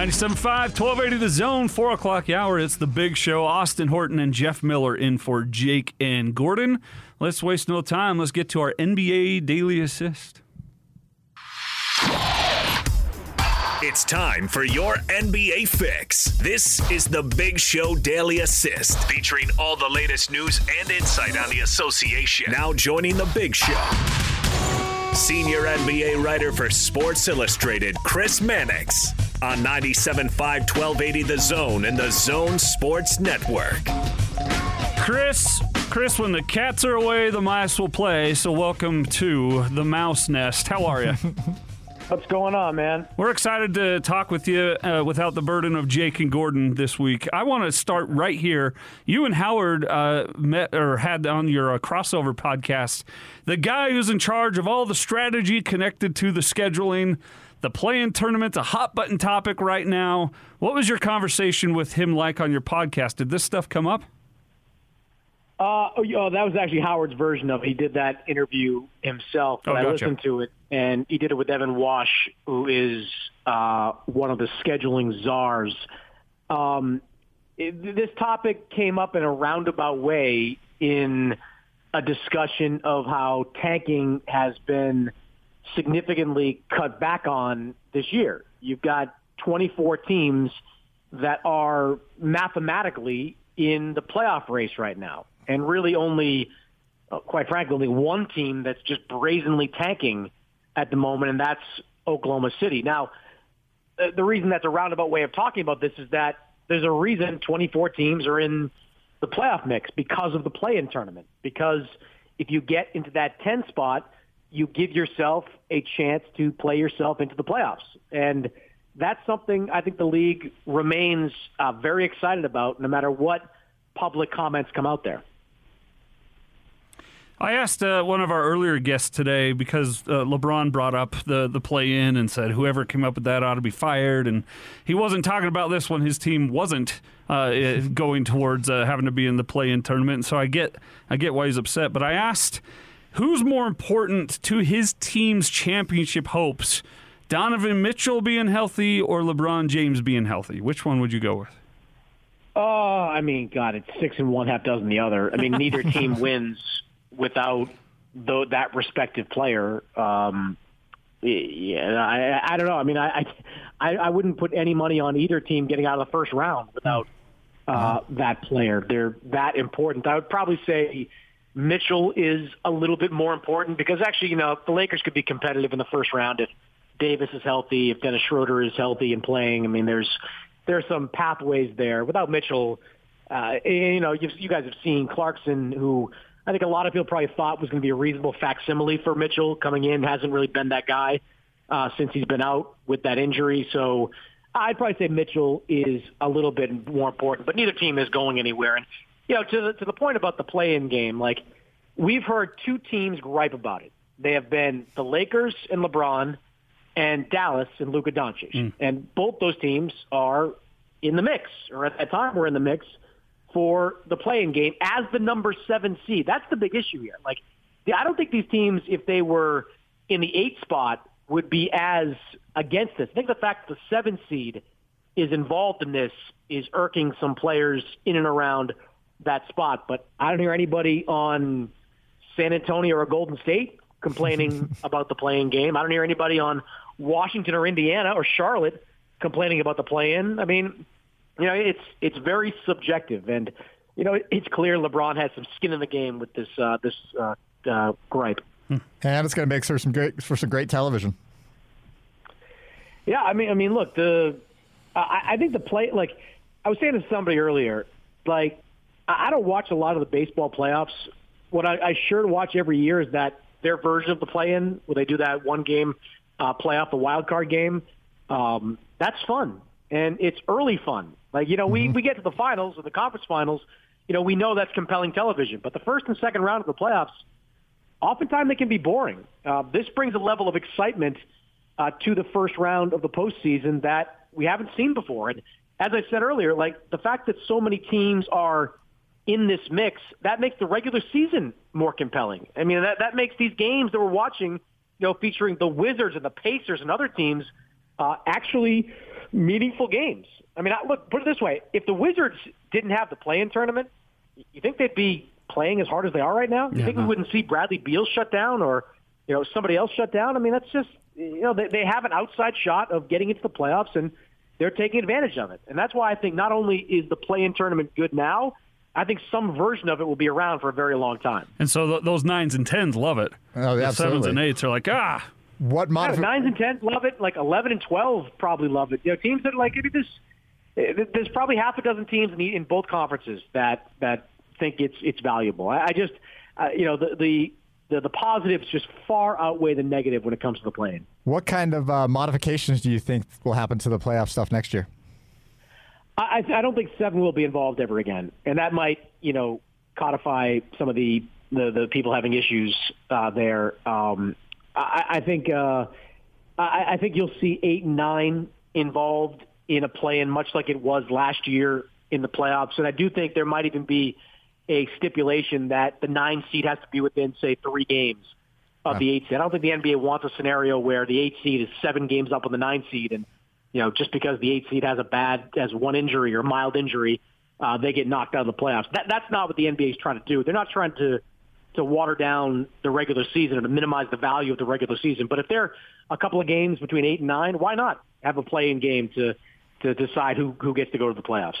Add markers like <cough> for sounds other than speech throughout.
97.5, 1280 The Zone, 4 o'clock hour. It's the big show. Austin Horton and Jeff Miller in for Jake and Gordon. Let's waste no time. Let's get to our NBA Daily Assist. It's time for your NBA fix. This is the Big Show Daily Assist, featuring all the latest news and insight on the association. Now joining the Big Show. Senior NBA writer for Sports Illustrated, Chris Mannix, on 97.5 1280 The Zone and the Zone Sports Network. Chris, Chris, when the cats are away, the mice will play. So welcome to the mouse nest. How are you? <laughs> What's going on, man? We're excited to talk with you uh, without the burden of Jake and Gordon this week. I want to start right here. You and Howard uh, met or had on your uh, crossover podcast the guy who's in charge of all the strategy connected to the scheduling. The play-in tournament's a hot button topic right now. What was your conversation with him like on your podcast? Did this stuff come up? Uh, oh, oh, that was actually Howard's version of it. He did that interview himself. Oh, gotcha. I listened to it, and he did it with Evan Wasch, who is uh, one of the scheduling czars. Um, it, this topic came up in a roundabout way in a discussion of how tanking has been significantly cut back on this year. You've got 24 teams that are mathematically in the playoff race right now, and really only, uh, quite frankly, only one team that's just brazenly tanking at the moment, and that's Oklahoma City. Now, uh, the reason that's a roundabout way of talking about this is that there's a reason 24 teams are in the playoff mix because of the play-in tournament. Because if you get into that 10 spot, you give yourself a chance to play yourself into the playoffs. And that's something I think the league remains uh, very excited about no matter what public comments come out there. I asked uh, one of our earlier guests today because uh, LeBron brought up the the play in and said whoever came up with that ought to be fired, and he wasn't talking about this when his team wasn't uh, <laughs> going towards uh, having to be in the play in tournament. So I get I get why he's upset, but I asked who's more important to his team's championship hopes, Donovan Mitchell being healthy or LeBron James being healthy? Which one would you go with? Oh, I mean, God, it's six and one, half dozen the other. I mean, neither <laughs> team wins without the, that respective player. Um, yeah, I, I don't know. I mean, I, I, I wouldn't put any money on either team getting out of the first round without uh, that player. They're that important. I would probably say Mitchell is a little bit more important because actually, you know, the Lakers could be competitive in the first round if Davis is healthy, if Dennis Schroeder is healthy and playing. I mean, there's there's some pathways there. Without Mitchell, uh, you know, you guys have seen Clarkson, who I think a lot of people probably thought was going to be a reasonable facsimile for Mitchell coming in, hasn't really been that guy uh, since he's been out with that injury. So I'd probably say Mitchell is a little bit more important, but neither team is going anywhere. And you know, to the, to the point about the play-in game, like we've heard two teams gripe about it. They have been the Lakers and LeBron and Dallas and Luka Doncic. Mm. And both those teams are in the mix, or at that time were in the mix for the play-in game as the number seven seed. That's the big issue here. Like, I don't think these teams, if they were in the eight spot, would be as against this. I think the fact that the seven seed is involved in this is irking some players in and around that spot. But I don't hear anybody on San Antonio or Golden State complaining <laughs> about the play-in game. I don't hear anybody on Washington or Indiana or Charlotte complaining about the play-in. I mean, you know, it's it's very subjective, and you know, it's clear LeBron has some skin in the game with this uh, this uh, uh, gripe. And it's going to make for some great for some great television. Yeah, I mean, I mean, look, the I, I think the play like I was saying to somebody earlier, like I don't watch a lot of the baseball playoffs. What I, I sure watch every year is that their version of the play-in, where they do that one game uh, playoff, the wild card game. Um, that's fun, and it's early fun. Like you know, we we get to the finals or the conference finals. You know, we know that's compelling television, but the first and second round of the playoffs, oftentimes they can be boring. Uh, this brings a level of excitement uh, to the first round of the postseason that we haven't seen before. And as I said earlier, like the fact that so many teams are in this mix, that makes the regular season more compelling. I mean, that, that makes these games that we're watching, you know, featuring the Wizards and the Pacers and other teams, uh, actually meaningful games. I mean, I- look, put it this way: if the Wizards didn't have the play-in tournament, you think they'd be playing as hard as they are right now? You think we wouldn't see Bradley Beal shut down or you know somebody else shut down? I mean, that's just you know they, they have an outside shot of getting into the playoffs and they're taking advantage of it, and that's why I think not only is the play-in tournament good now. I think some version of it will be around for a very long time. And so th- those nines and tens love it. Oh, The sevens and eights are like, ah, What Yeah, modifi- nines and tens love it. Like eleven and twelve probably love it. You know, teams that like I this. There's probably half a dozen teams in, the, in both conferences that that think it's it's valuable. I, I just, uh, you know, the, the the the positives just far outweigh the negative when it comes to the play-in. What kind of uh, modifications do you think will happen to the playoff stuff next year? I, I don't think seven will be involved ever again, and that might, you know, codify some of the the, the people having issues uh, there. Um, I, I think uh, I, I think you'll see eight and nine involved in a play-in, much like it was last year in the playoffs, and I do think there might even be a stipulation that the nine seed has to be within, say, three games of the eight seed. I don't think the NBA wants a scenario where the eight seed is seven games up on the nine seed, and you know, just because the eight seed has a bad, has one injury or mild injury, uh, they get knocked out of the playoffs. That, that's not what the NBA is trying to do. They're not trying to to water down the regular season or to minimize the value of the regular season. But if they're a couple of games between eight and nine, why not have a play-in game to to decide who who gets to go to the playoffs?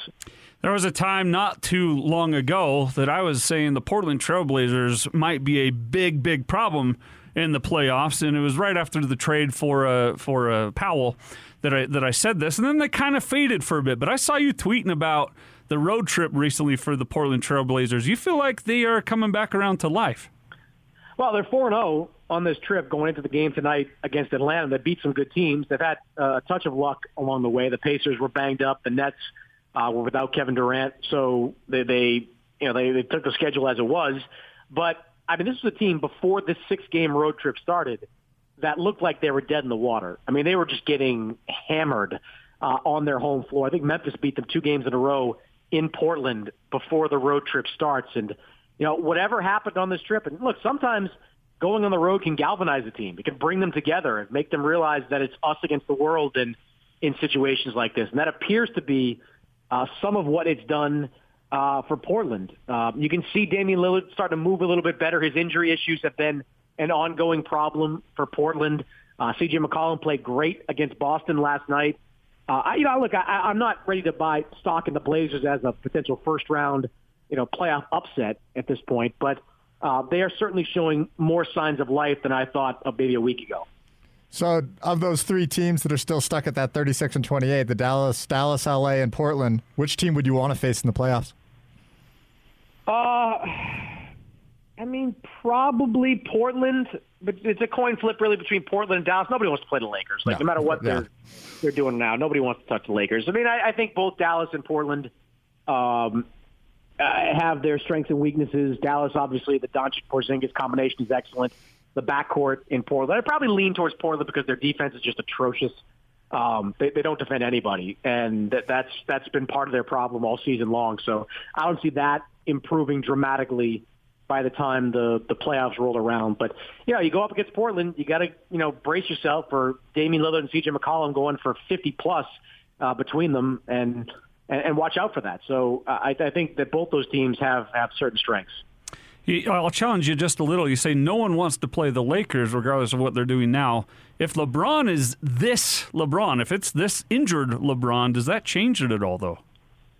There was a time not too long ago that I was saying the Portland Trailblazers might be a big, big problem in the playoffs, and it was right after the trade for uh, for uh, Powell that I that I said this, and then they kind of faded for a bit. But I saw you tweeting about the road trip recently for the Portland Trailblazers. You feel like they are coming back around to life? Well, they're four and zero on this trip going into the game tonight against Atlanta. They beat some good teams. They've had uh, a touch of luck along the way. The Pacers were banged up. The Nets uh, were without Kevin Durant, so they, they you know they, they took the schedule as it was. But I mean, this was a team before this six game road trip started that looked like they were dead in the water. I mean, they were just getting hammered uh, on their home floor. I think Memphis beat them two games in a row in Portland before the road trip starts. And, you know, whatever happened on this trip, and look, sometimes going on the road can galvanize a team. It can bring them together and make them realize that it's us against the world and in situations like this. And that appears to be uh, some of what it's done uh, for Portland. Uh, you can see Damian Lillard starting to move a little bit better. His injury issues have been an ongoing problem for Portland. Uh, C.J. McCollum played great against Boston last night. Uh, I, you know, look, I, I'm not ready to buy stock in the Blazers as a potential first round, you know, playoff upset at this point, but uh, they are certainly showing more signs of life than I thought of maybe a week ago. So, of those three teams that are still stuck at that 36 and 28, the Dallas, Dallas, LA, and Portland, which team would you want to face in the playoffs? Uh, I mean, probably Portland, but it's a coin flip really between Portland and Dallas. Nobody wants to play the Lakers. Like No. no, matter what Yeah. they're they're doing now, nobody wants to touch the Lakers. I mean, I, I think both Dallas and Portland um, uh, have their strengths and weaknesses. Dallas, obviously, the Doncic Porzingis combination is excellent. The backcourt in Portland, I probably lean towards Portland because their defense is just atrocious. Um, they, they don't defend anybody, and that, that's that's been part of their problem all season long. So I don't see that improving dramatically by the time the the playoffs rolled around. But you know, you go up against Portland, you got to you know brace yourself for Damian Lillard and C.J. McCollum going for 50 plus uh, between them, and, and and watch out for that. So I, I think that both those teams have have certain strengths. I'll challenge you just a little. You say no one wants to play the Lakers, regardless of what they're doing now. If LeBron is this LeBron, if it's this injured LeBron, does that change it at all, though?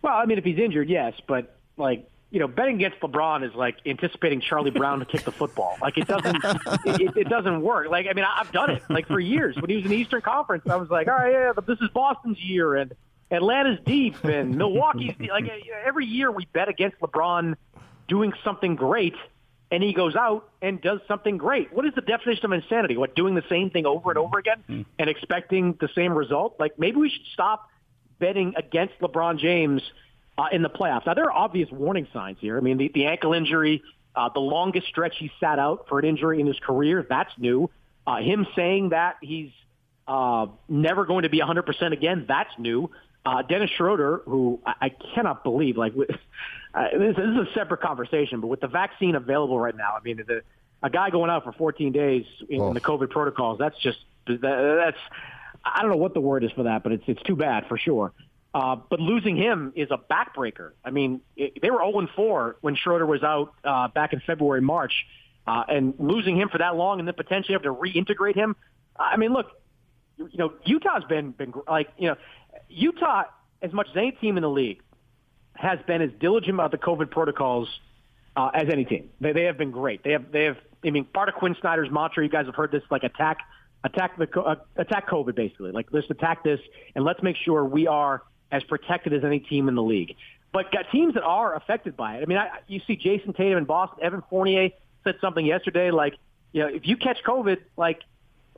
Well, I mean, if he's injured, yes, but like you know, betting against LeBron is like anticipating Charlie Brown to kick the football. Like it doesn't, it, it, doesn't work. Like I mean, I've done it like for years. When he was in the Eastern Conference, I was like, all right, yeah, but this is Boston's year and Atlanta's deep and Milwaukee's deep. like every year we bet against LeBron doing something great, and he goes out and does something great. What is the definition of insanity? What doing the same thing over and over again mm. and expecting the same result? Like maybe we should stop betting against LeBron James uh, in the playoffs. Now, there are obvious warning signs here. I mean, the, the ankle injury, uh, the longest stretch he sat out for an injury in his career, that's new. Uh, him saying that he's uh, never going to be 100% again, that's new. Uh, Dennis Schroeder, who I, I cannot believe, like, <laughs> uh, this, this is a separate conversation, but with the vaccine available right now, I mean, the, a guy going out for 14 days in, in the COVID protocols, that's just, that, that's, I don't know what the word is for that, but it's, it's too bad for sure. Uh, but losing him is a backbreaker. I mean, it, they were 0 4 when Schroeder was out uh, back in February, March, uh, and losing him for that long, and then potentially have to reintegrate him. I mean, look, you know, Utah's been been like you know, Utah as much as any team in the league has been as diligent about the COVID protocols uh, as any team. They they have been great. They have they have. I mean, part of Quin Snyder's mantra. You guys have heard this, like attack attack the uh, attack COVID, basically. Like let's attack this, and let's make sure we are as protected as any team in the league. But got teams that are affected by it. I mean, I, you see Jayson Tatum in Boston. Evan Fournier said something yesterday like, you know, if you catch COVID, like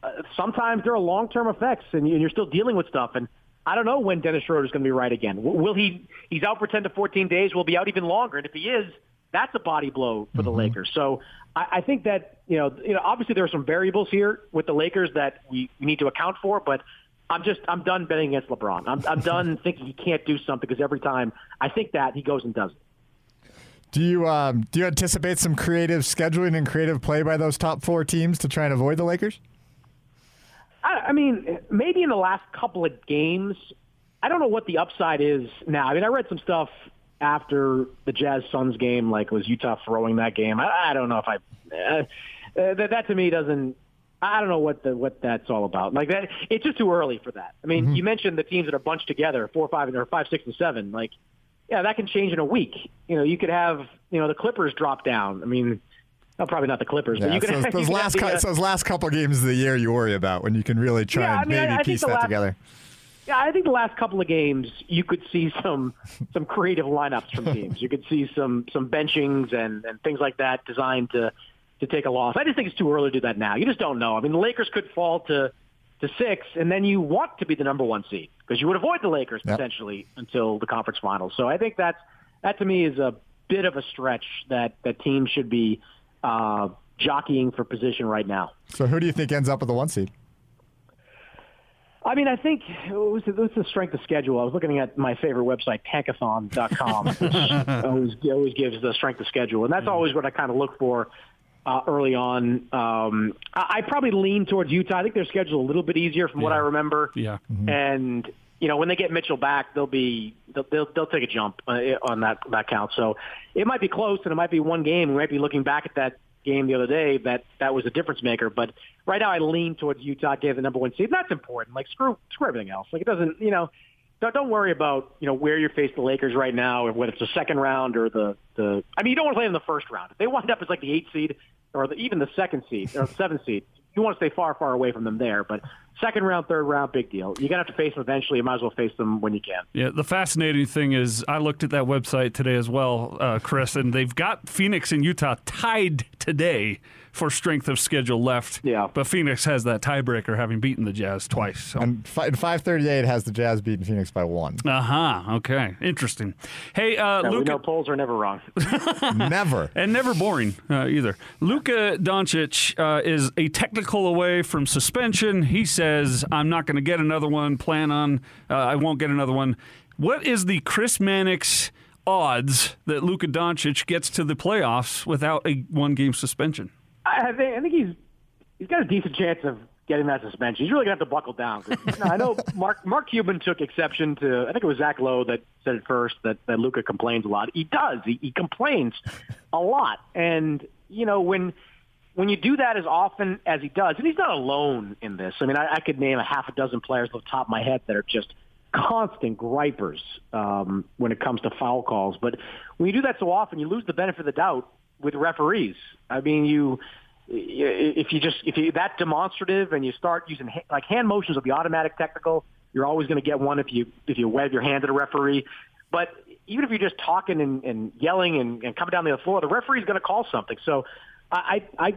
uh, sometimes there are long-term effects, and, you, and you're still dealing with stuff. And I don't know when Dennis Schroeder is going to be right again. Will he? He's out for 10 to 14 days. Will be out even longer. And if he is, that's a body blow for the mm-hmm. Lakers. So I, I think that you know, you know, obviously there are some variables here with the Lakers that we, we need to account for, but I'm just I'm done betting against LeBron. I'm I'm done <laughs> thinking he can't do something because every time I think that he goes and does it. Do you um, do you anticipate some creative scheduling and creative play by those top four teams to try and avoid the Lakers? I, I mean, maybe in the last couple of games. I don't know what the upside is now. I mean, I read some stuff after the Jazz Suns game, like was Utah throwing that game. I, I don't know if I. Uh, that, that to me doesn't I don't know what the what that's all about. Like that, it's just too early for that. I mean, mm-hmm. you mentioned the teams that are bunched together, four, five, or five, six, and seven. Like, yeah, that can change in a week. You know, you could have you know the Clippers drop down. I mean, well, probably not the Clippers, yeah, but you could. So have, those <laughs> last the, uh, those last couple of games of the year you worry about when you can really try yeah, and I mean, maybe I, I piece that last, together. Yeah, I think the last couple of games you could see some some creative lineups from teams. You could see some some benchings and and things like that designed to to take a loss. I just think it's too early to do that now. You just don't know. I mean, the Lakers could fall to to six, and then you want to be the number one seed because you would avoid the Lakers yep. potentially until the conference finals. So I think that's that to me is a bit of a stretch that that teams should be uh, jockeying for position right now. So who do you think ends up with the one seed? I mean, I think it was, it was the strength of schedule. I was looking at my favorite website, tankathon.com, which <laughs> always, always gives the strength of schedule. And that's mm-hmm. always what I kind of look for uh, early on. Um, I, I probably lean towards Utah. I think their schedule a little bit easier from yeah. what I remember. Yeah. Mm-hmm. And you know, when they get Mitchell back, they'll be they'll they'll, they'll take a jump uh, on that that count. So it might be close, and it might be one game. We might be looking back at that game the other day that that was a difference maker. But right now, I lean towards Utah, gave the number one seed. And That's important. Like screw screw everything else. Like it doesn't, you know. Don't, don't worry about you know where you face the Lakers right now, whether it's the second round or the the. I mean, you don't want to play in the first round. If they wind up as like the eighth seed, or the, even the second seed or seventh seed. You want to stay far, far away from them there. But second round, third round, big deal. You're gonna have to face them eventually. You might as well face them when you can. Yeah. The fascinating thing is, I looked at that website today as well, uh, Chris, and they've got Phoenix and Utah tied today for strength of schedule left. Yeah. But Phoenix has that tiebreaker, having beaten the Jazz twice. So. And fi- 538 has the Jazz beating Phoenix by one. Uh huh. Okay. Interesting. Hey, uh, yeah, Luka. We know polls are never wrong. <laughs> never. And never boring uh, either. Luka Doncic uh, is a technical away from suspension. He says, I'm not going to get another one. Plan on, uh, I won't get another one. What is the Chris Mannix odds that Luka Doncic gets to the playoffs without a one game suspension? I think, I think he's he's got a decent chance of getting that suspension. He's really going to have to buckle down. <laughs> I know Mark Mark Cuban took exception to. I think it was Zach Lowe that said it first that that Luka complains a lot. He does. He, he complains a lot, and you know when when you do that as often as he does, and he's not alone in this. I mean, I, I could name a half a dozen players off the top of my head that are just constant gripers um, when it comes to foul calls. But when you do that so often, you lose the benefit of the doubt with referees. I mean, you if you just if you that demonstrative and you start using like hand motions will be automatic technical, you're always going to get one if you if you wave your hand at a referee. But even if you're just talking and, and yelling and, and coming down the floor, the referee's going to call something. So I, I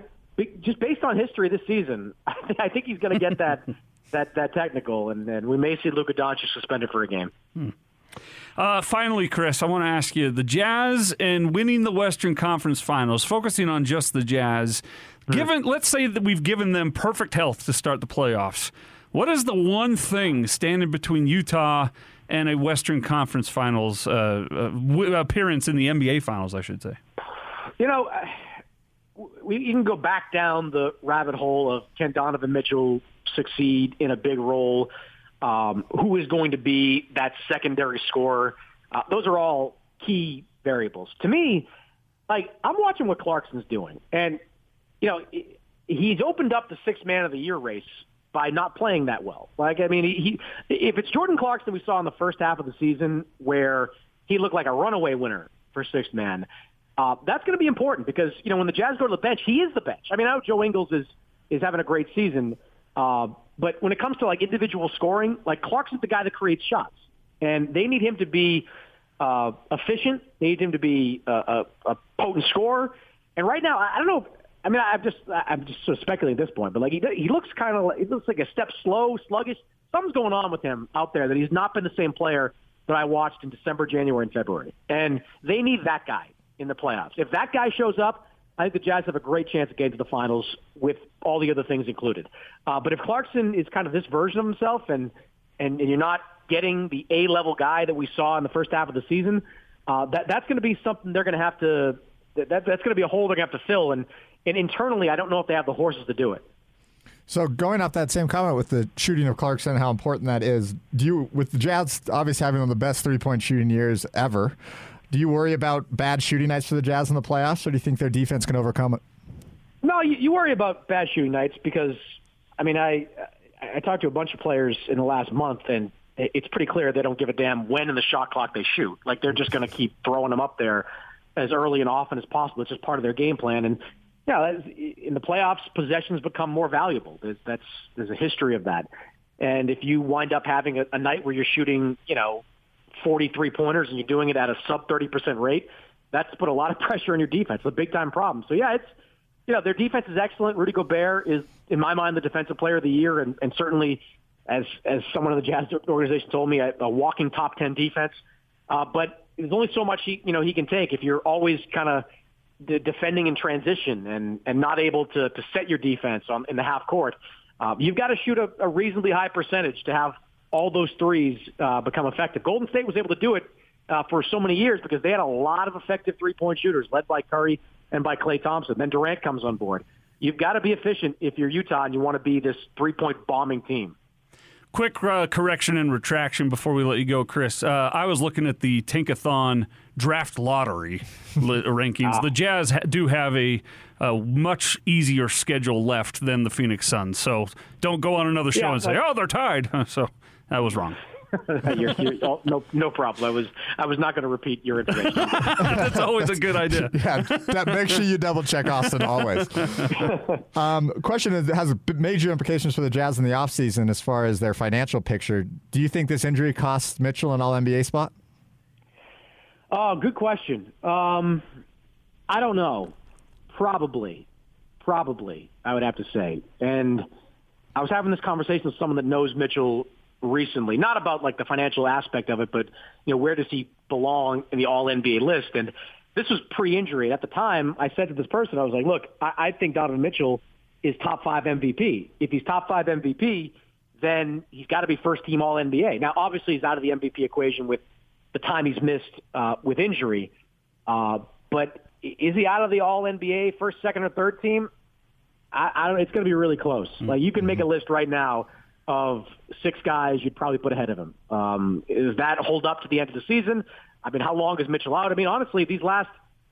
just based on history this season, <laughs> I think he's going to get that <laughs> that that technical, and, and we may see Luka Doncic suspended for a game. Hmm. Uh, finally, Chris, I want to ask you the Jazz and winning the Western Conference Finals, focusing on just the Jazz. Hmm. Given, let's say that we've given them perfect health to start the playoffs. What is the one thing standing between Utah and a Western Conference Finals uh, uh, appearance in the NBA Finals? I should say. You know, we can go back down the rabbit hole of can Donovan Mitchell succeed in a big role? Um, who is going to be that secondary scorer? Uh, those are all key variables. To me, like I'm watching what Clarkson's doing, and you know he's opened up the six man of the year race by not playing that well. Like I mean, he, he if it's Jordan Clarkson we saw in the first half of the season where he looked like a runaway winner for six man. Uh, that's going to be important because you know when the Jazz go to the bench, he is the bench. I mean, I know Joe Ingles is is having a great season, uh, but when it comes to like individual scoring, like Clarkson's the guy that creates shots, and they need him to be uh, efficient. They need him to be a, a, a potent scorer. And right now, I don't know. I mean, I'm just I'm just sort of speculating at this point, but like he he looks kind of he looks like a step slow, sluggish. Something's going on with him out there that he's not been the same player that I watched in December, January, and February. And they need that guy in the playoffs. If that guy shows up, I think the Jazz have a great chance of getting to the finals with all the other things included. Uh, but if Clarkson is kind of this version of himself, and, and and you're not getting the A level guy that we saw in the first half of the season, uh, that that's going to be something they're going to have to. That, that's going to be a hole they're going to have to fill. And and internally, I don't know if they have the horses to do it. So going off that same comment with the shooting of Clarkson, how important that is. Do you, with the Jazz obviously having one of the best three point shooting years ever, do you worry about bad shooting nights for the Jazz in the playoffs, or do you think their defense can overcome it? No, you, you worry about bad shooting nights because, I mean, I I talked to a bunch of players in the last month, and it's pretty clear they don't give a damn when in the shot clock they shoot. Like they're just going to keep throwing them up there as early and often as possible. It's just part of their game plan. And yeah, in the playoffs, possessions become more valuable. There's that's there's a history of that. And if you wind up having a, a night where you're shooting, you know, 43 pointers and you're doing it at a sub 30% rate, that's put a lot of <laughs> pressure on your defense. It's a big time problem. So yeah, it's you know their defense is excellent. Rudy Gobert is, in my mind, the defensive player of the year, and, and certainly, as as someone in the Jazz organization told me, a, a walking top 10 defense. Uh, but there's only so much he you know he can take if you're always kind of de- defending in transition and and not able to to set your defense on in the half court. Uh, you've got to shoot a, a reasonably high percentage to have all those threes uh, become effective. Golden State was able to do it uh, for so many years because they had a lot of effective three-point shooters, led by Curry and by Klay Thompson. Then Durant comes on board. You've got to be efficient if you're Utah and you want to be this three-point bombing team. Quick uh, correction and retraction before we let you go, Chris. Uh, I was looking at the Tankathon draft lottery <laughs> rankings. The Jazz ha- do have a, a, much easier schedule left than the Phoenix Suns, so don't go on another show yeah, and say, "Oh, they're tied." <laughs> so I was wrong. <laughs> you're, you're, oh, no, no problem. I was, I was not going to repeat your information. <laughs> That's always a good idea. <laughs> yeah, that, make sure you double check Austin always. Um, question is, has major implications for the Jazz in the offseason as far as their financial picture. Do you think this injury costs Mitchell an All NBA spot? Oh, good question. Um, I don't know. Probably, probably. I would have to say, and. I was having this conversation with someone that knows Mitchell recently, not about like the financial aspect of it, but you know where does he belong in the All NBA list? And this was pre-injury. At the time, I said to this person, I was like, "Look, I, I think Donovan Mitchell is top five MVP. If he's top five MVP, then he's got to be first team All NBA. Now, obviously, he's out of the MVP equation with the time he's missed uh, with injury. Uh, but is he out of the All NBA first, second, or third team? I, I don't, it's going to be really close. Like you can make a list right now of six guys you'd probably put ahead of him. Um, does that hold up to the end of the season? I mean, how long is Mitchell out? I mean, honestly, these last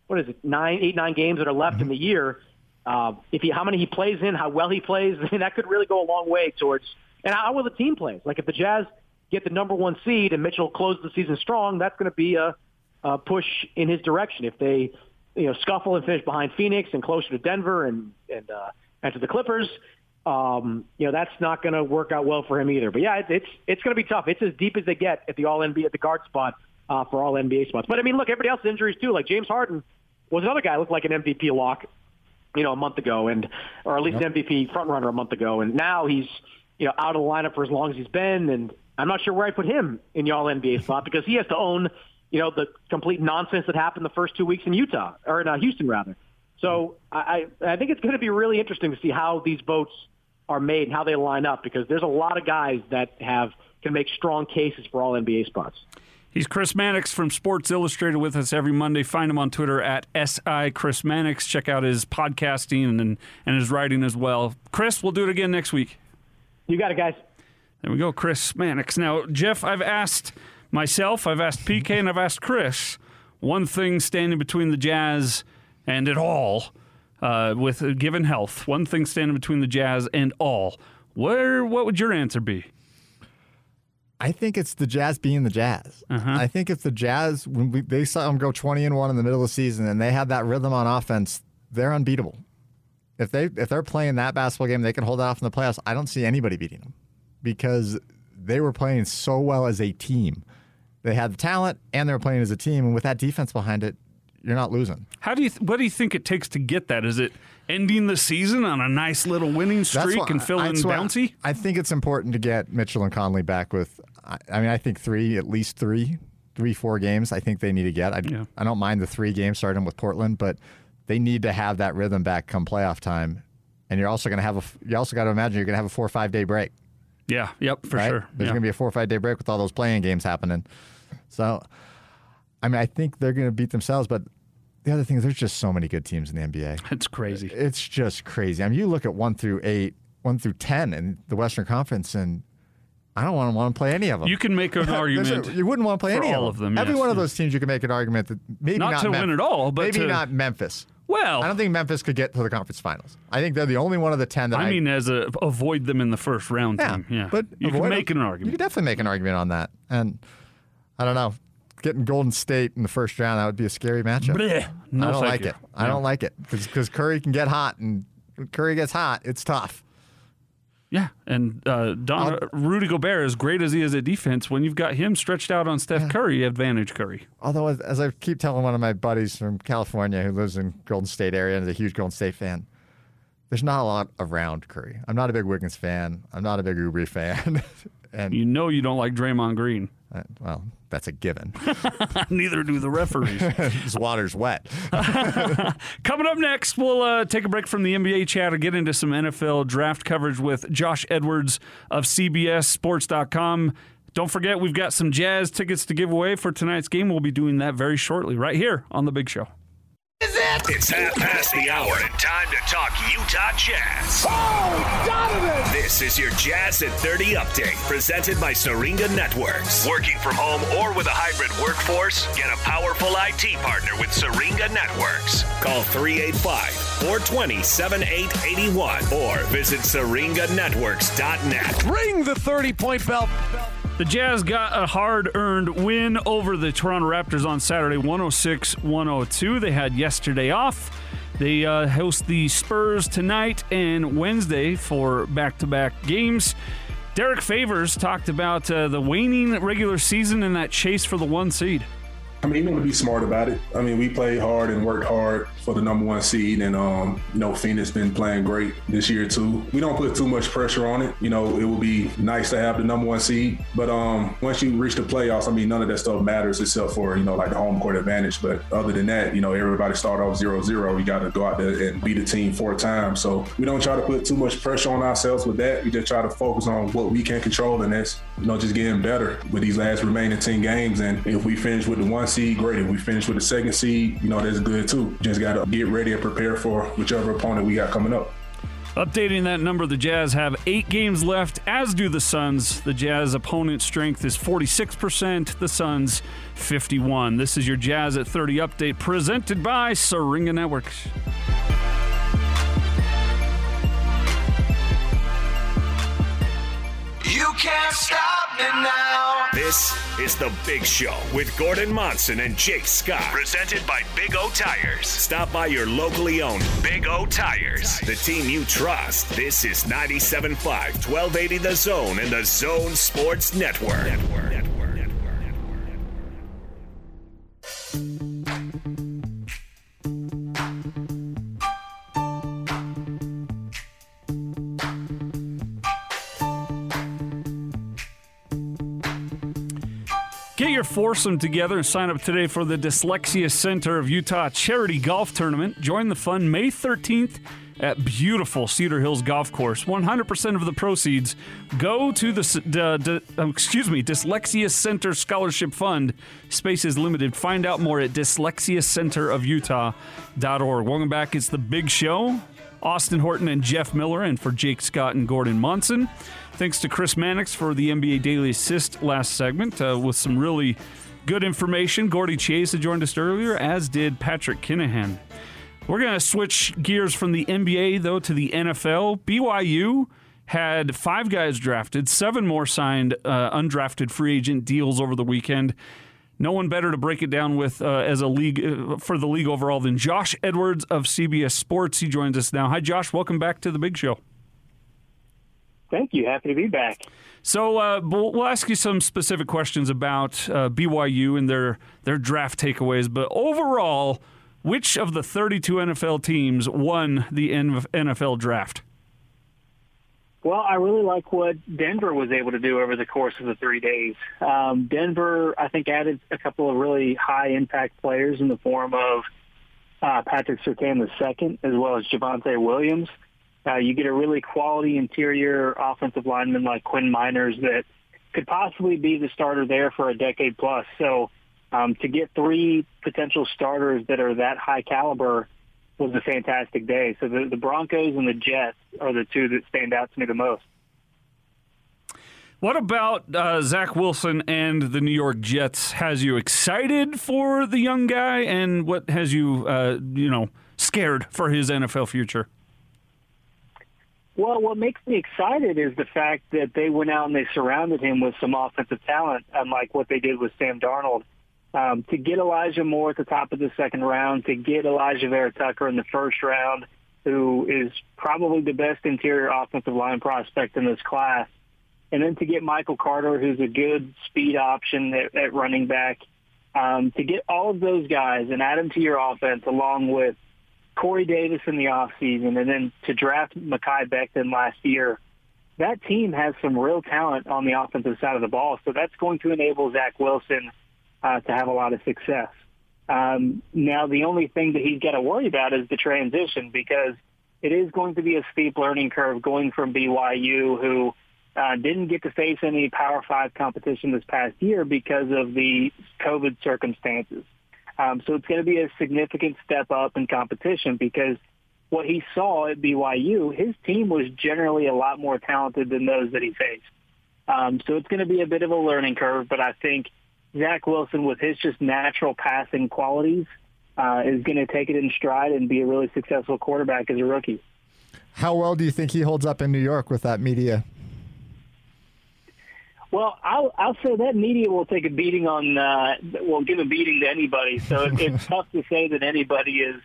what is it, nine, eight, nine games that are left in the year, uh, if he, how many he plays in, how well he plays, <laughs> that could really go a long way towards, and how well the team plays. Like if the Jazz get the number one seed and Mitchell closes the season strong, that's going to be a, a push in his direction. If they, you know, scuffle and finish behind Phoenix and closer to Denver and and uh, and to the Clippers, um, you know, that's not going to work out well for him either. But yeah, it, it's it's going to be tough. It's as deep as they get at the All NBA at the guard spot uh, for All NBA spots. But I mean, look, everybody else's injuries too. Like James Harden was another guy looked like an MVP lock, you know, a month ago, and or at least yep. an MVP front runner a month ago, and now he's you know out of the lineup for as long as he's been, and I'm not sure where I put him in the All NBA <laughs> spot because he has to own you know the complete nonsense that happened the first two weeks in Utah or in uh, Houston rather. So I, I think it's going to be really interesting to see how these votes are made and how they line up because there's a lot of guys that have can make strong cases for all NBA spots. He's Chris Mannix from Sports Illustrated with us every Monday. Find him on Twitter at SI Chris Mannix. Check out his podcasting and, and his writing as well. Chris, we'll do it again next week. You got it, guys. There we go, Chris Mannix. Now, Jeff, I've asked myself, I've asked PK, and I've asked Chris one thing standing between the Jazz and it all uh, with uh, given health. One thing standing between the Jazz and all. Where? What would your answer be? I think it's the Jazz being the Jazz. Uh-huh. I think if the Jazz, when we, they saw them go 20 and 1 in the middle of the season and they have that rhythm on offense, they're unbeatable. If they if they're playing that basketball game, they can hold it off in the playoffs. I don't see anybody beating them because they were playing so well as a team. They had the talent and they were playing as a team, and with that defense behind it, you're not losing. How do you? Th- what do you think it takes to get that? Is it ending the season on a nice little winning streak what, and feeling bouncy? I think it's important to get Mitchell and Conley back with. I mean, I think three, at least three, three, four games. I think they need to get. I, yeah. I don't mind the three games starting with Portland, but they need to have that rhythm back come playoff time. And you're also going to have a. You also got to imagine you're going to have a four or five day break. Yeah. Yep. For right? sure. There's yeah. going to be a four or five day break with all those play-in games happening. So, I mean, I think they're going to beat themselves, but the other thing is there's just so many good teams in the NBA. <laughs> It's crazy. It's just crazy. I mean, you look at one through eight, one through ten in the Western Conference, and I don't want to want to play any of them. You can make an <laughs> argument. you wouldn't want to play any all of them. Every yes. one of those teams, you can make an argument that maybe not, not to Mem- win at all, but maybe to, not Memphis. Well, I don't think Memphis could get to the conference finals. I think they're the only one of the ten that I, I mean, as a avoid them in the first round. Yeah, team. yeah. But you can make them. an argument. You can definitely make an argument on that, and I don't know getting Golden State in the first round, that would be a scary matchup. Blech. No, I don't like you. it. I don't like it because Curry can get hot, and Curry gets hot, it's tough. Yeah, and uh, Don Rudy Gobert, as great as he is at defense, when you've got him stretched out on Steph Curry, advantage Curry. Although, as I keep telling one of my buddies from California who lives in Golden State area and is a huge Golden State fan, there's not a lot around Curry. I'm not a big Wiggins fan. I'm not a big Oubre fan. <laughs> and you know you don't like Draymond Green. Uh, well, that's a given. <laughs> Neither do the referees. <laughs> His water's wet. <laughs> Coming up next, we'll uh, take a break from the NBA chat and get into some NFL draft coverage with Josh Edwards of CBSSports.com. Don't forget, we've got some Jazz tickets to give away for tonight's game. We'll be doing that very shortly, right here on The Big Show. Is it? It's half past the hour and time to talk Utah Jazz. Oh, Donovan! This is your Jazz at 30 update presented by Syringa Networks. Working from home or with a hybrid workforce, get a powerful IT partner with Syringa Networks. Call 385 420 7881 or visit syringanetworks.net. Ring the 30 point bell. The Jazz got a hard earned win over the Toronto Raptors on Saturday, 106 102. They had yesterday off. They uh, host the Spurs tonight and Wednesday for back to back games. Derrick Favors talked about uh, the waning regular season and that chase for the one seed. I mean, you want to be smart about it. I mean, we played hard and worked hard for the number one seed, and um, you know, Phoenix been playing great this year too. We don't put too much pressure on it. You know, it would be nice to have the number one seed, but um, once you reach the playoffs, I mean, none of that stuff matters except for you know, like the home court advantage. But other than that, you know, everybody start off 0-0. We got to go out there and beat the team four times. So we don't try to put too much pressure on ourselves with that. We just try to focus on what we can control, and that's you know, just getting better with these last remaining ten games. And if we finish with the one seed, great. If we finish with the second seed, you know, that's good too. Just got to get ready and prepare for whichever opponent we got coming up. Updating that number, the Jazz have eight games left, as do the Suns. The Jazz opponent strength is 46%, the Suns 51. This is your Jazz at 30 update presented by Syringa Networks. Can't stop me now. This is The Big Show with Gordon Monson and Jake Scott. Presented by Big O Tires. Stop by your locally owned Big O Tires, the team you trust. This is 97.5, 1280 The Zone and The Zone Sports Network. Network. Network. Network. Get your foursome together and sign up today for the Dyslexia Center of Utah Charity Golf Tournament. Join the fun May 13th at beautiful Cedar Hills Golf Course. 100% of the proceeds go to the d- um, excuse me Dyslexia Center Scholarship Fund. Space is limited. Find out more at dyslexiacenterofutah.org. Welcome back. It's the Big Show. Austin Horton and Jeff Miller, and for Jake Scott and Gordon Monson. Thanks to Chris Mannix for the NBA Daily Assist last segment uh, with some really good information. Gordy Chase had joined us earlier, as did Patrick Kinahan. We're going to switch gears from the NBA, though, to the NFL. BYU had five guys drafted, seven more signed uh, undrafted free agent deals over the weekend. No one better to break it down with uh, as a league uh, for the league overall than Josh Edwards of CBS Sports. He joins us now. Hi, Josh. Welcome back to the Big Show. Thank you. Happy to be back. So uh, we'll, ask you some specific questions about uh, BYU and their their draft takeaways. But overall, which of the 32 NFL teams won the NFL draft? Well, I really like what Denver was able to do over the course of the three days. Um, Denver, I think, added a couple of really high impact players in the form of uh, Patrick Surtain II, as well as Javonte Williams. Uh, you get a really quality interior offensive lineman like Quinn Meinerz that could possibly be the starter there for a decade plus. So um, to get three potential starters that are that high caliber was a fantastic day. So the, the Broncos and the Jets are the two that stand out to me the most. What about uh, Zach Wilson and the New York Jets? Has you excited for the young guy, and what has you, uh, you know, scared for his NFL future? Well, what makes me excited is the fact that they went out and they surrounded him with some offensive talent, unlike what they did with Sam Darnold. Um, to get Elijah Moore at the top of the second round, to get Alijah Vera-Tucker in the first round, who is probably the best interior offensive line prospect in this class, and then to get Michael Carter, who's a good speed option at, at running back, um, to get all of those guys and add them to your offense along with Corey Davis in the offseason and then to draft Mekhi Becton last year, that team has some real talent on the offensive side of the ball. So that's going to enable Zach Wilson uh, to have a lot of success. Um, now, the only thing that he's got to worry about is the transition because it is going to be a steep learning curve going from BYU, who uh, didn't get to face any Power Five competition this past year because of the COVID circumstances. Um, so it's going to be a significant step up in competition because what he saw at BYU, his team was generally a lot more talented than those that he faced. Um, so it's going to be a bit of a learning curve, but I think Zach Wilson, with his just natural passing qualities, uh, is going to take it in stride and be a really successful quarterback as a rookie. How well do you think he holds up in New York with that media? Well, I'll, I'll say that media will take a beating on, uh, will give a beating to anybody. So it, it's <laughs> tough to say that anybody is,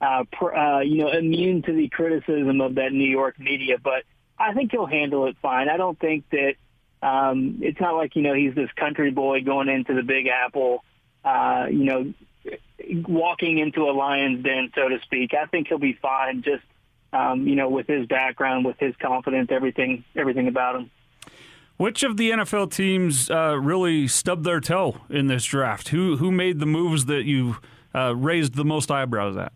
uh, pr- uh, you know, immune to the criticism of that New York media. But I think he'll handle it fine. I don't think that um, it's not like you know he's this country boy going into the Big Apple, uh, you know, walking into a lion's den, so to speak. I think he'll be fine. Just um, you know, with his background, with his confidence, everything, everything about him. Which of the NFL teams uh, really stubbed their toe in this draft? Who who made the moves that you uh, raised the most eyebrows at?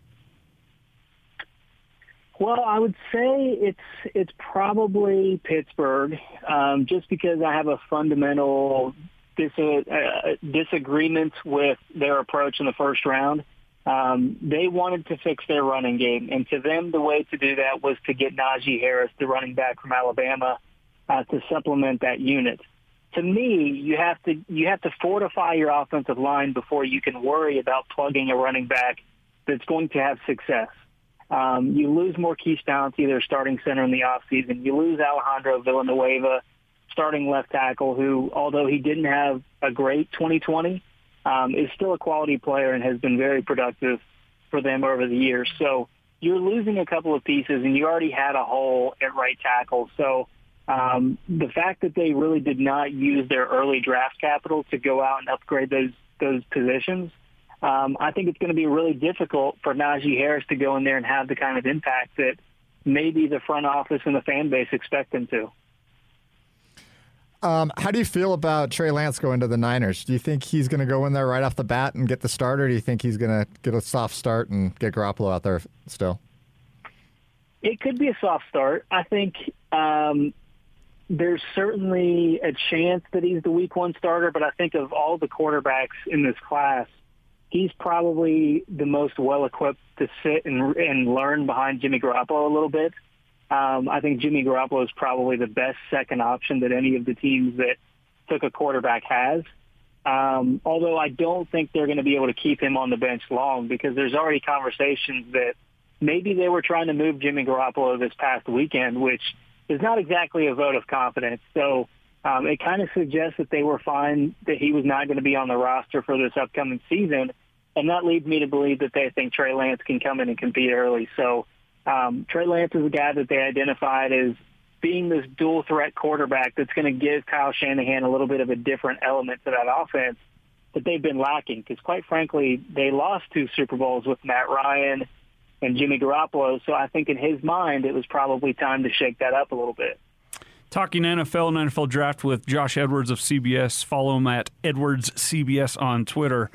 Well, I would say it's it's probably Pittsburgh, um, just because I have a fundamental dis- uh, disagreement with their approach in the first round. Um, they wanted to fix their running game, and to them, the way to do that was to get Najee Harris, the running back from Alabama, uh, to supplement that unit. To me, you have to you have to fortify your offensive line before you can worry about plugging a running back that's going to have success. Um, you lose Maurkice Pouncey, their starting center in the offseason. You lose Alejandro Villanueva, starting left tackle, who, although he didn't have a great 2020, um, is still a quality player and has been very productive for them over the years. So you're losing a couple of pieces, and you already had a hole at right tackle. So um, the fact that they really did not use their early draft capital to go out and upgrade those those positions um, I think it's going to be really difficult for Najee Harris to go in there and have the kind of impact that maybe the front office and the fan base expect him to. Um, how do you feel about Trey Lance going to the Niners? Do you think he's going to go in there right off the bat and get the start, or do you think he's going to get a soft start and get Garoppolo out there still? It could be a soft start. I think um, there's certainly a chance that he's the week one starter, but I think of all the quarterbacks in this class, he's probably the most well equipped to sit and, and learn behind Jimmy Garoppolo a little bit. Um, I think Jimmy Garoppolo is probably the best second option that any of the teams that took a quarterback has. Um, although I don't think they're going to be able to keep him on the bench long because there's already conversations that maybe they were trying to move Jimmy Garoppolo this past weekend, which is not exactly a vote of confidence. So um, it kind of suggests that they were fine that he was not going to be on the roster for this upcoming season. And that leads me to believe that they think Trey Lance can come in and compete early. So um, Trey Lance is a guy that they identified as being this dual threat quarterback that's going to give Kyle Shanahan a little bit of a different element to that offense that they've been lacking. Because quite frankly, they lost two Super Bowls with Matt Ryan and Jimmy Garoppolo. So I think in his mind, it was probably time to shake that up a little bit. Talking NFL and NFL draft with Josh Edwards of CBS. Follow him at Edwards CBS on Twitter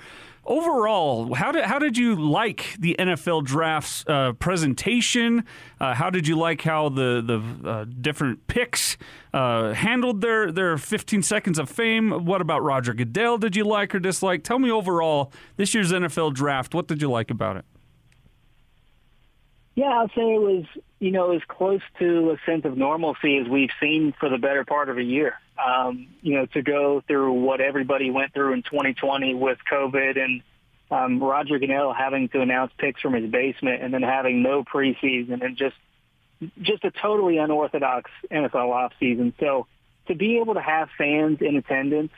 overall, how did how did you like the NFL draft's uh, presentation? Uh, how did you like how the the uh, different picks uh, handled their their 15 seconds of fame? What about Roger Goodell? Did you like or dislike? Tell me overall this year's NFL draft. What did you like about it? Yeah, I'll say it was you know as close to a sense of normalcy as we've seen for the better part of a year um, you know, to go through what everybody went through in 2020 with COVID and um, Roger Goodell having to announce picks from his basement and then having no preseason and just just a totally unorthodox NFL offseason. So to be able to have fans in attendance,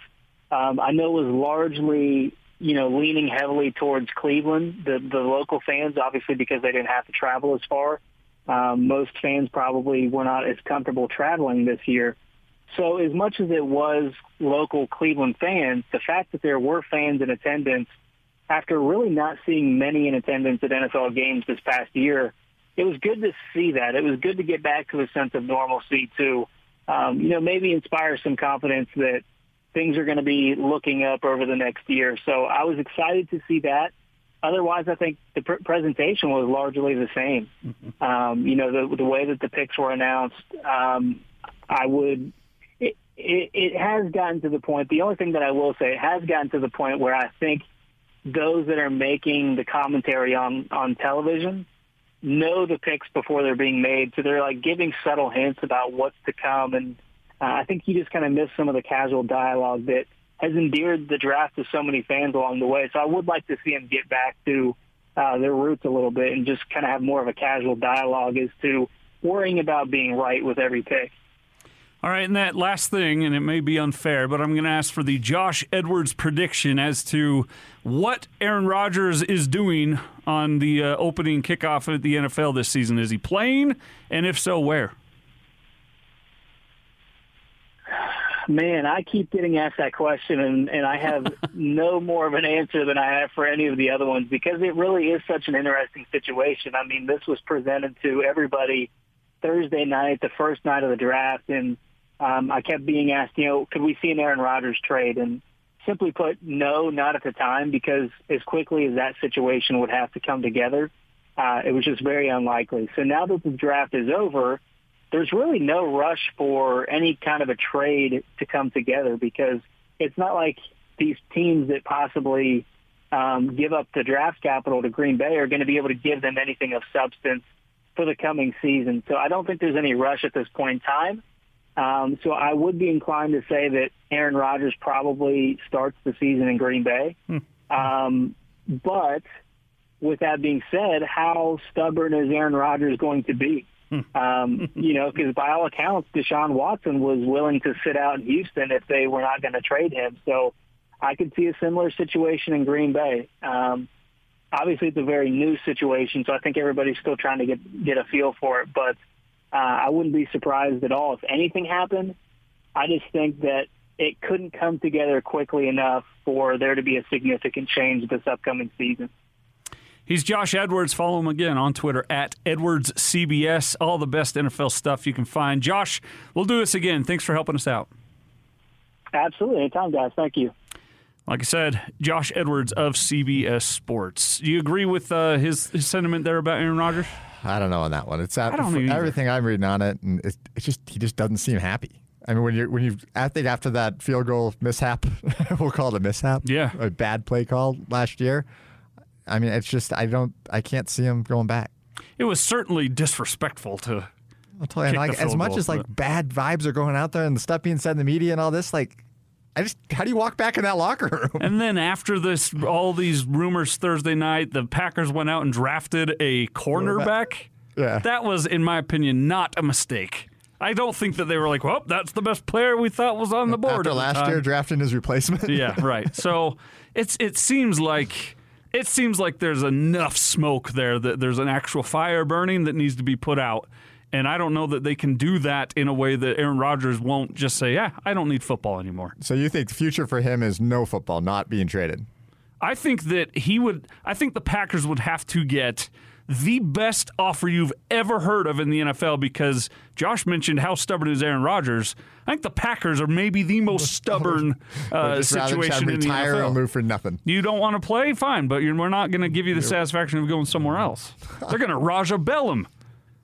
um, I know was largely you know leaning heavily towards Cleveland, the the local fans, obviously because they didn't have to travel as far. Um, most fans probably were not as comfortable traveling this year. So as much as it was local Cleveland fans, the fact that there were fans in attendance after really not seeing many in attendance at NFL games this past year, it was good to see that. It was good to get back to a sense of normalcy to, um, you know, maybe inspire some confidence that things are going to be looking up over the next year. So I was excited to see that. Otherwise, I think the pr- presentation was largely the same. Mm-hmm. Um, you know, the, the way that the picks were announced, um, I would it, it has gotten to the point. The only thing that I will say, it has gotten to the point where I think those that are making the commentary on on television know the picks before they're being made, so they're like giving subtle hints about what's to come. And uh, I think you just kind of miss some of the casual dialogue that has endeared the draft to so many fans along the way. So I would like to see them get back to uh, their roots a little bit and just kind of have more of a casual dialogue as to worrying about being right with every pick. All right, and that last thing, and it may be unfair, but I'm going to ask for the Josh Edwards prediction as to what Aaron Rodgers is doing on the uh, opening kickoff at the NFL this season. Is he playing? And if so, where? Man, I keep getting asked that question, and, and I have <laughs> no more of an answer than I have for any of the other ones because it really is such an interesting situation. I mean, this was presented to everybody Thursday night, the first night of the draft, and – um, I kept being asked, you know, could we see an Aaron Rodgers trade? And simply put, no, not at the time, because as quickly as that situation would have to come together, uh, it was just very unlikely. So now that the draft is over, there's really no rush for any kind of a trade to come together because it's not like these teams that possibly um, give up the draft capital to Green Bay are going to be able to give them anything of substance for the coming season. So I don't think there's any rush at this point in time. Um, so I would be inclined to say that Aaron Rodgers probably starts the season in Green Bay. Um, but with that being said, how stubborn is Aaron Rodgers going to be? Um, <laughs> you know, because by all accounts, Deshaun Watson was willing to sit out in Houston if they were not going to trade him. So I could see a similar situation in Green Bay. Um, obviously, it's a very new situation, so I think everybody's still trying to get get a feel for it. But uh, I wouldn't be surprised at all if anything happened. I just think that it couldn't come together quickly enough for there to be a significant change this upcoming season. He's Josh Edwards. Follow him again on Twitter at EdwardsCBS. All the best NFL stuff you can find. Josh, we'll do this again. Thanks for helping us out. Absolutely. Anytime, guys. Thank you. Like I said, Josh Edwards of CBS Sports. Do you agree with uh, his, his sentiment there about Aaron Rodgers? I don't know on that one. It's uh, I don't either. everything I'm reading on it, and it's, it's just he just doesn't seem happy. I mean, when you when you I think after that field goal mishap, <laughs> we'll call it a mishap. Yeah. a bad play call last year. I mean, it's just I don't I can't see him going back. It was certainly disrespectful to. I'll tell you, like as much goal, as like but- bad vibes are going out there and the stuff being said in the media and all this, like I just how do you walk back in that locker room? And then after this, all these rumors Thursday night, the Packers went out and drafted a cornerback. Yeah. That was, in my opinion, not a mistake. I don't think that they were like, well, that's the best player we thought was on the board. After last time." year drafting his replacement. yeah, <laughs> right. So it's it seems like it seems like there's enough smoke there that there's an actual fire burning that needs to be put out. And I don't know that they can do that in a way that Aaron Rodgers won't just say, "Yeah, I don't need football anymore." So you think the future for him is no football, not being traded? I think that he would. I think the Packers would have to get the best offer you've ever heard of in the NFL because Josh mentioned how stubborn is Aaron Rodgers. I think the Packers are maybe the most <laughs> stubborn uh, Just rather just situation in the NFL. and move for nothing. You don't want to play? Fine, but you're, we're not going to give you the satisfaction of going somewhere else. <laughs> They're going to Raja Bell him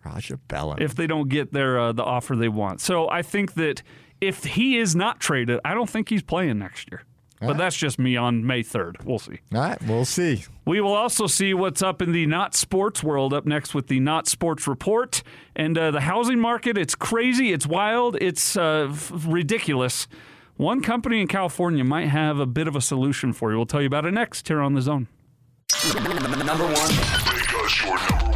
Raja Bellin. if they don't get their uh, the offer they want. So I think that if he is not traded, I don't think he's playing next year. But that's just me on May 3rd. We'll see. All right, we'll see. We will also see what's up in the not sports world up next with the not sports report and uh, the housing market. It's crazy, it's wild, it's uh, f- ridiculous. One company in California might have a bit of a solution for you. We'll tell you about it next here on the zone. Number one. Make us your number one preset.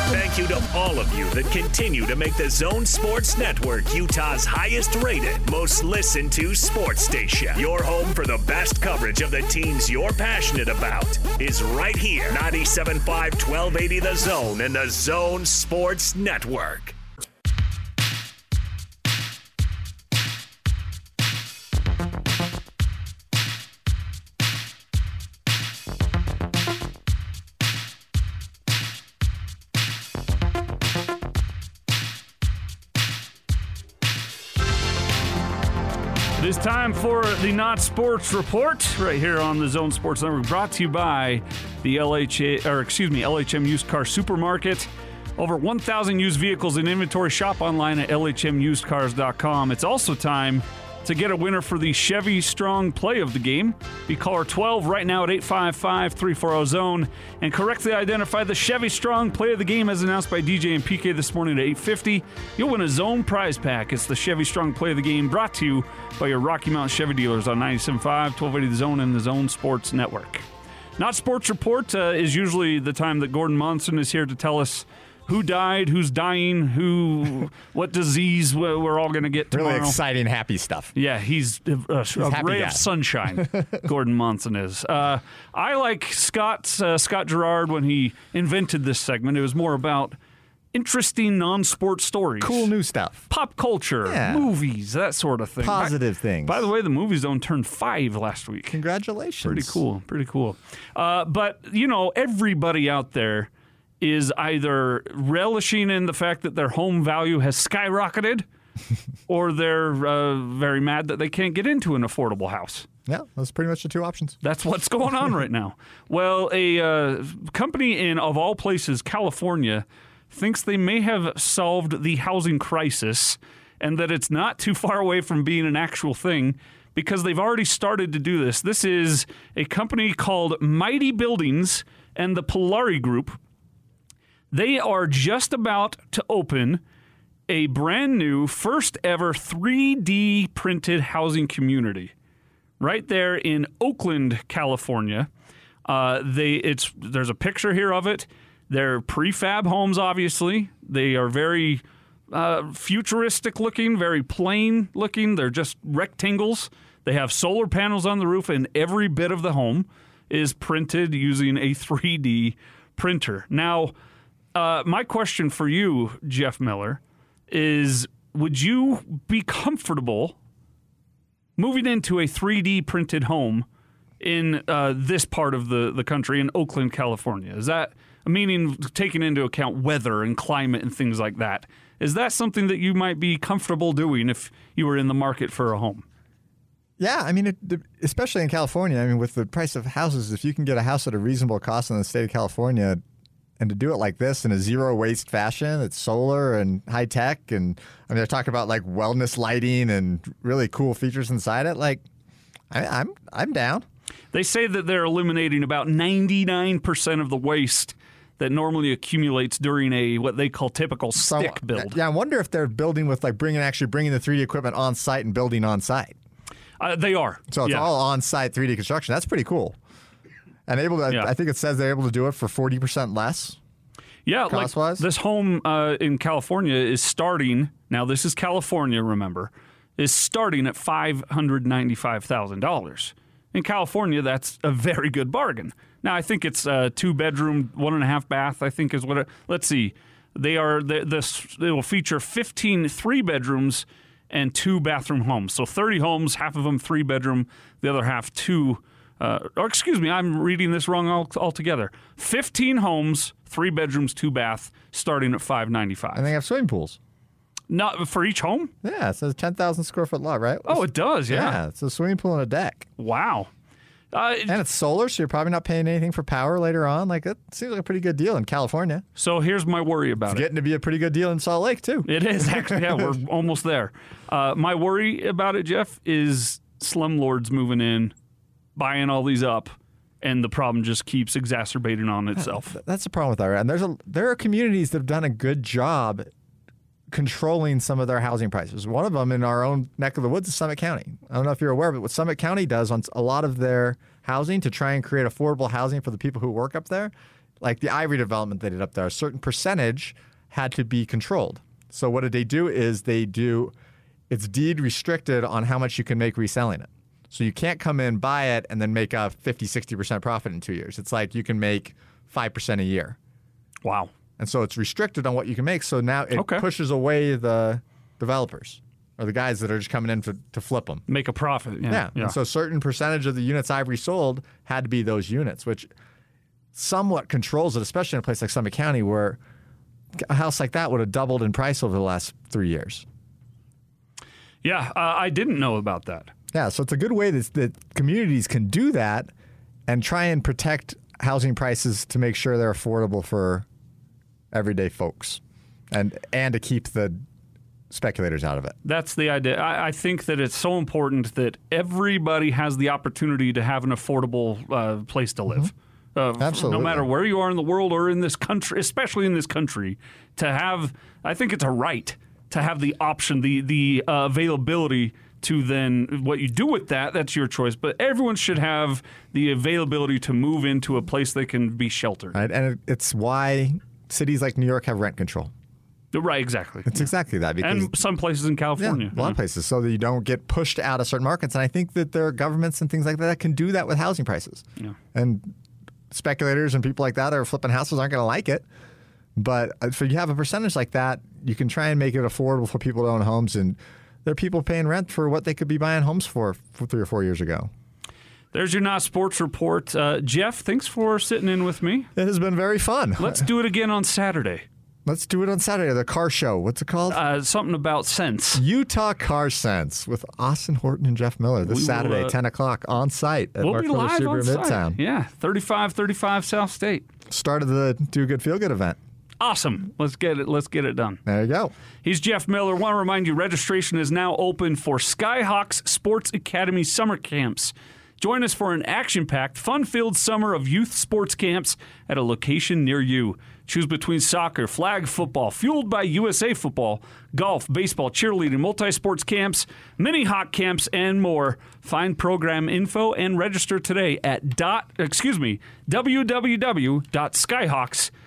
Thank you to all of you that continue to make the Zone Sports Network Utah's highest rated, most listened to sports station. Your home for the best coverage of the teams you're passionate about is right here. 97.5 1280 The Zone and the Zone Sports Network. It is time for the Not Sports Report right here on the Zone Sports Network, brought to you by the LH or excuse me LHM Used Car Supermarket. Over 1,000 used vehicles in inventory. Shop online at lhmusedcars.com. It's also time to get a winner for the Chevy Strong Play of the Game. Be caller 12 right now at 855-340-ZONE and correctly identify the Chevy Strong Play of the Game as announced by DJ and PK this morning at 850. You'll win a Zone prize pack. It's the Chevy Strong Play of the Game brought to you by your Rocky Mountain Chevy dealers on 97.5, 1280 The Zone and the Zone Sports Network. Not Sports Report uh, is usually the time that Gordon Monson is here to tell us who died, who's dying, who, what disease we're all going to get tomorrow. Really exciting, happy stuff. Yeah, he's a, a, a ray dad. of sunshine. <laughs> Gordon Monson is. Uh, I like Scott uh, Scott Garrard when he invented this segment. It was more about interesting non-sport stories, Cool new stuff. pop culture, Yeah. movies, that sort of thing. Positive by, things. By the way, the movie zone turned five last week. Congratulations. Pretty cool. Pretty cool. Uh, but, you know, everybody out there is either relishing in the fact that their home value has skyrocketed <laughs> or they're uh, very mad that they can't get into an affordable house. Yeah, that's pretty much the two options. That's what's going on right now. <laughs> Well, a uh, company in, of all places, California, thinks they may have solved the housing crisis and that it's not too far away from being an actual thing because they've already started to do this. This is a company called Mighty Buildings and the Palari Group. They are just about to open a brand new, first ever 3D printed housing community right there in Oakland, California. Uh, they it's there's a picture here of it. They're prefab homes, obviously. They are very uh, futuristic looking, very plain looking. They're just rectangles. They have solar panels on the roof, and every bit of the home is printed using a 3D printer. Now, uh, my question for you, Jeff Miller, is would you be comfortable moving into a 3D printed home in uh, this part of the, the country, in Oakland, California? Is that, meaning taking into account weather and climate and things like that, is that something that you might be comfortable doing if you were in the market for a home? Yeah, I mean, it, especially in California. I mean, with the price of houses, if you can get a house at a reasonable cost in the state of California, and to do it like this in a zero waste fashion, it's solar and high tech, and I mean, they're talking about like wellness lighting and really cool features inside it. Like, I, I'm I'm down. They say that they're eliminating about 99% of the waste that normally accumulates during a what they call typical stick So, build. Yeah, I wonder if they're building with like bringing actually bringing the 3D equipment on site and building on site. Uh, they are. So it's Yeah. all on site 3D construction. That's pretty cool. And able to, Yeah. I think it says they're able to do it for 40% less. Yeah, like cost-wise? this home uh, in California is starting. Now, this is California. Remember, is starting at five hundred ninety-five thousand dollars. In California, that's a very good bargain. Now, I think it's a two-bedroom, one and a half bath. I think is what. It, let's see. They are this. They will feature 15 three bedrooms and two bathroom homes. So 30 homes, half of them three bedroom, the other half two. Uh, or excuse me, I'm reading this wrong altogether. 15 homes, three bedrooms, two bath, starting at 595. And they have swimming pools. Not for each home? Yeah, it says 10,000 square foot lot, right? Oh, it does. Yeah. yeah. It's a swimming pool and a deck. Wow. Uh, And it's solar, so you're probably not paying anything for power later on. Like, it seems like a pretty good deal in California. so here's my worry about It's it. getting to be a pretty good deal in Salt Lake, too. It is actually. Yeah, we're <laughs> almost there. Uh, my worry about it, Jeff, is slumlords moving in, buying all these up, and the problem just keeps exacerbating on itself. That's the problem with Iran. There's a there are communities that have done a good job controlling some of their housing prices. One of them in our own neck of the woods is Summit County. I don't know if you're aware, but what Summit County does on a lot of their housing to try and create affordable housing for the people who work up there, like the Ivory development they did up there, a certain percentage had to be controlled. So what did they do is they do it's deed restricted on how much you can make reselling it. So you can't come in, buy it, and then make a 50, 60% profit in two years. It's like you can make 5% a year. Wow. And so it's restricted on what you can make. So now it Okay. pushes away the developers or the guys that are just coming in to, to flip them. Make a profit. Yeah. Yeah. yeah. And so a certain percentage of the units Ivory resold had to be those units, which somewhat controls it, especially in a place like Summit County where a house like that would have doubled in price over the last three years. yeah. Uh, I didn't know about that. Yeah, so it's a good way that, that communities can do that and try and protect housing prices to make sure they're affordable for everyday folks and and to keep the speculators out of it. That's the idea. I, I think that it's so important that everybody has the opportunity to have an affordable uh, place to live. Uh, Absolutely. No matter where you are in the world or in this country, especially in this country, to have, I think it's a right to have the option, the the uh, availability to then what you do with that. That's your choice. But everyone should have the availability to move into a place they can be sheltered. Right? And it's why cities like New York have rent control. Right. Exactly. It's exactly that because And some places in yeah, California. a lot of places so that you don't get pushed out of certain markets. And I think that there are governments and things like that that can do that with housing prices. Yeah. And speculators and people like that that are flipping houses aren't going to like it. But uh, if you have a percentage like that, you can try and make it affordable for people to own homes. And there are people paying rent for what they could be buying homes for, for three or four years ago. There's your not sports report. Uh, Jeff, thanks for sitting in with me. It has been very fun. Let's do it again on Saturday. Let's do it on Saturday. The car show. What's it called? Uh, something about sense. Utah Car Sense with Austin Horton and Jeff Miller this We will, Saturday, uh, 10 o'clock on site at We'll Mark Miller Subaru. Midtown. Yeah, 35 35 South State. Start of the Do Good Feel Good event. Awesome. Let's get it. Let's get it done. There you go. He's Jeff Miller. Want to remind you, registration is now open for Skyhawks Sports Academy summer camps. Join us for an action-packed, fun-filled summer of youth sports camps at a location near you. Choose between soccer, flag football, fueled by USA football, golf, baseball, cheerleading, multi-sports camps, mini hawk camps, and more. Find program info and register today at dot excuse me www.skyhawks.com.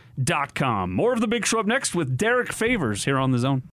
More of the Big Show up next with Derrick Favors here on the Zone.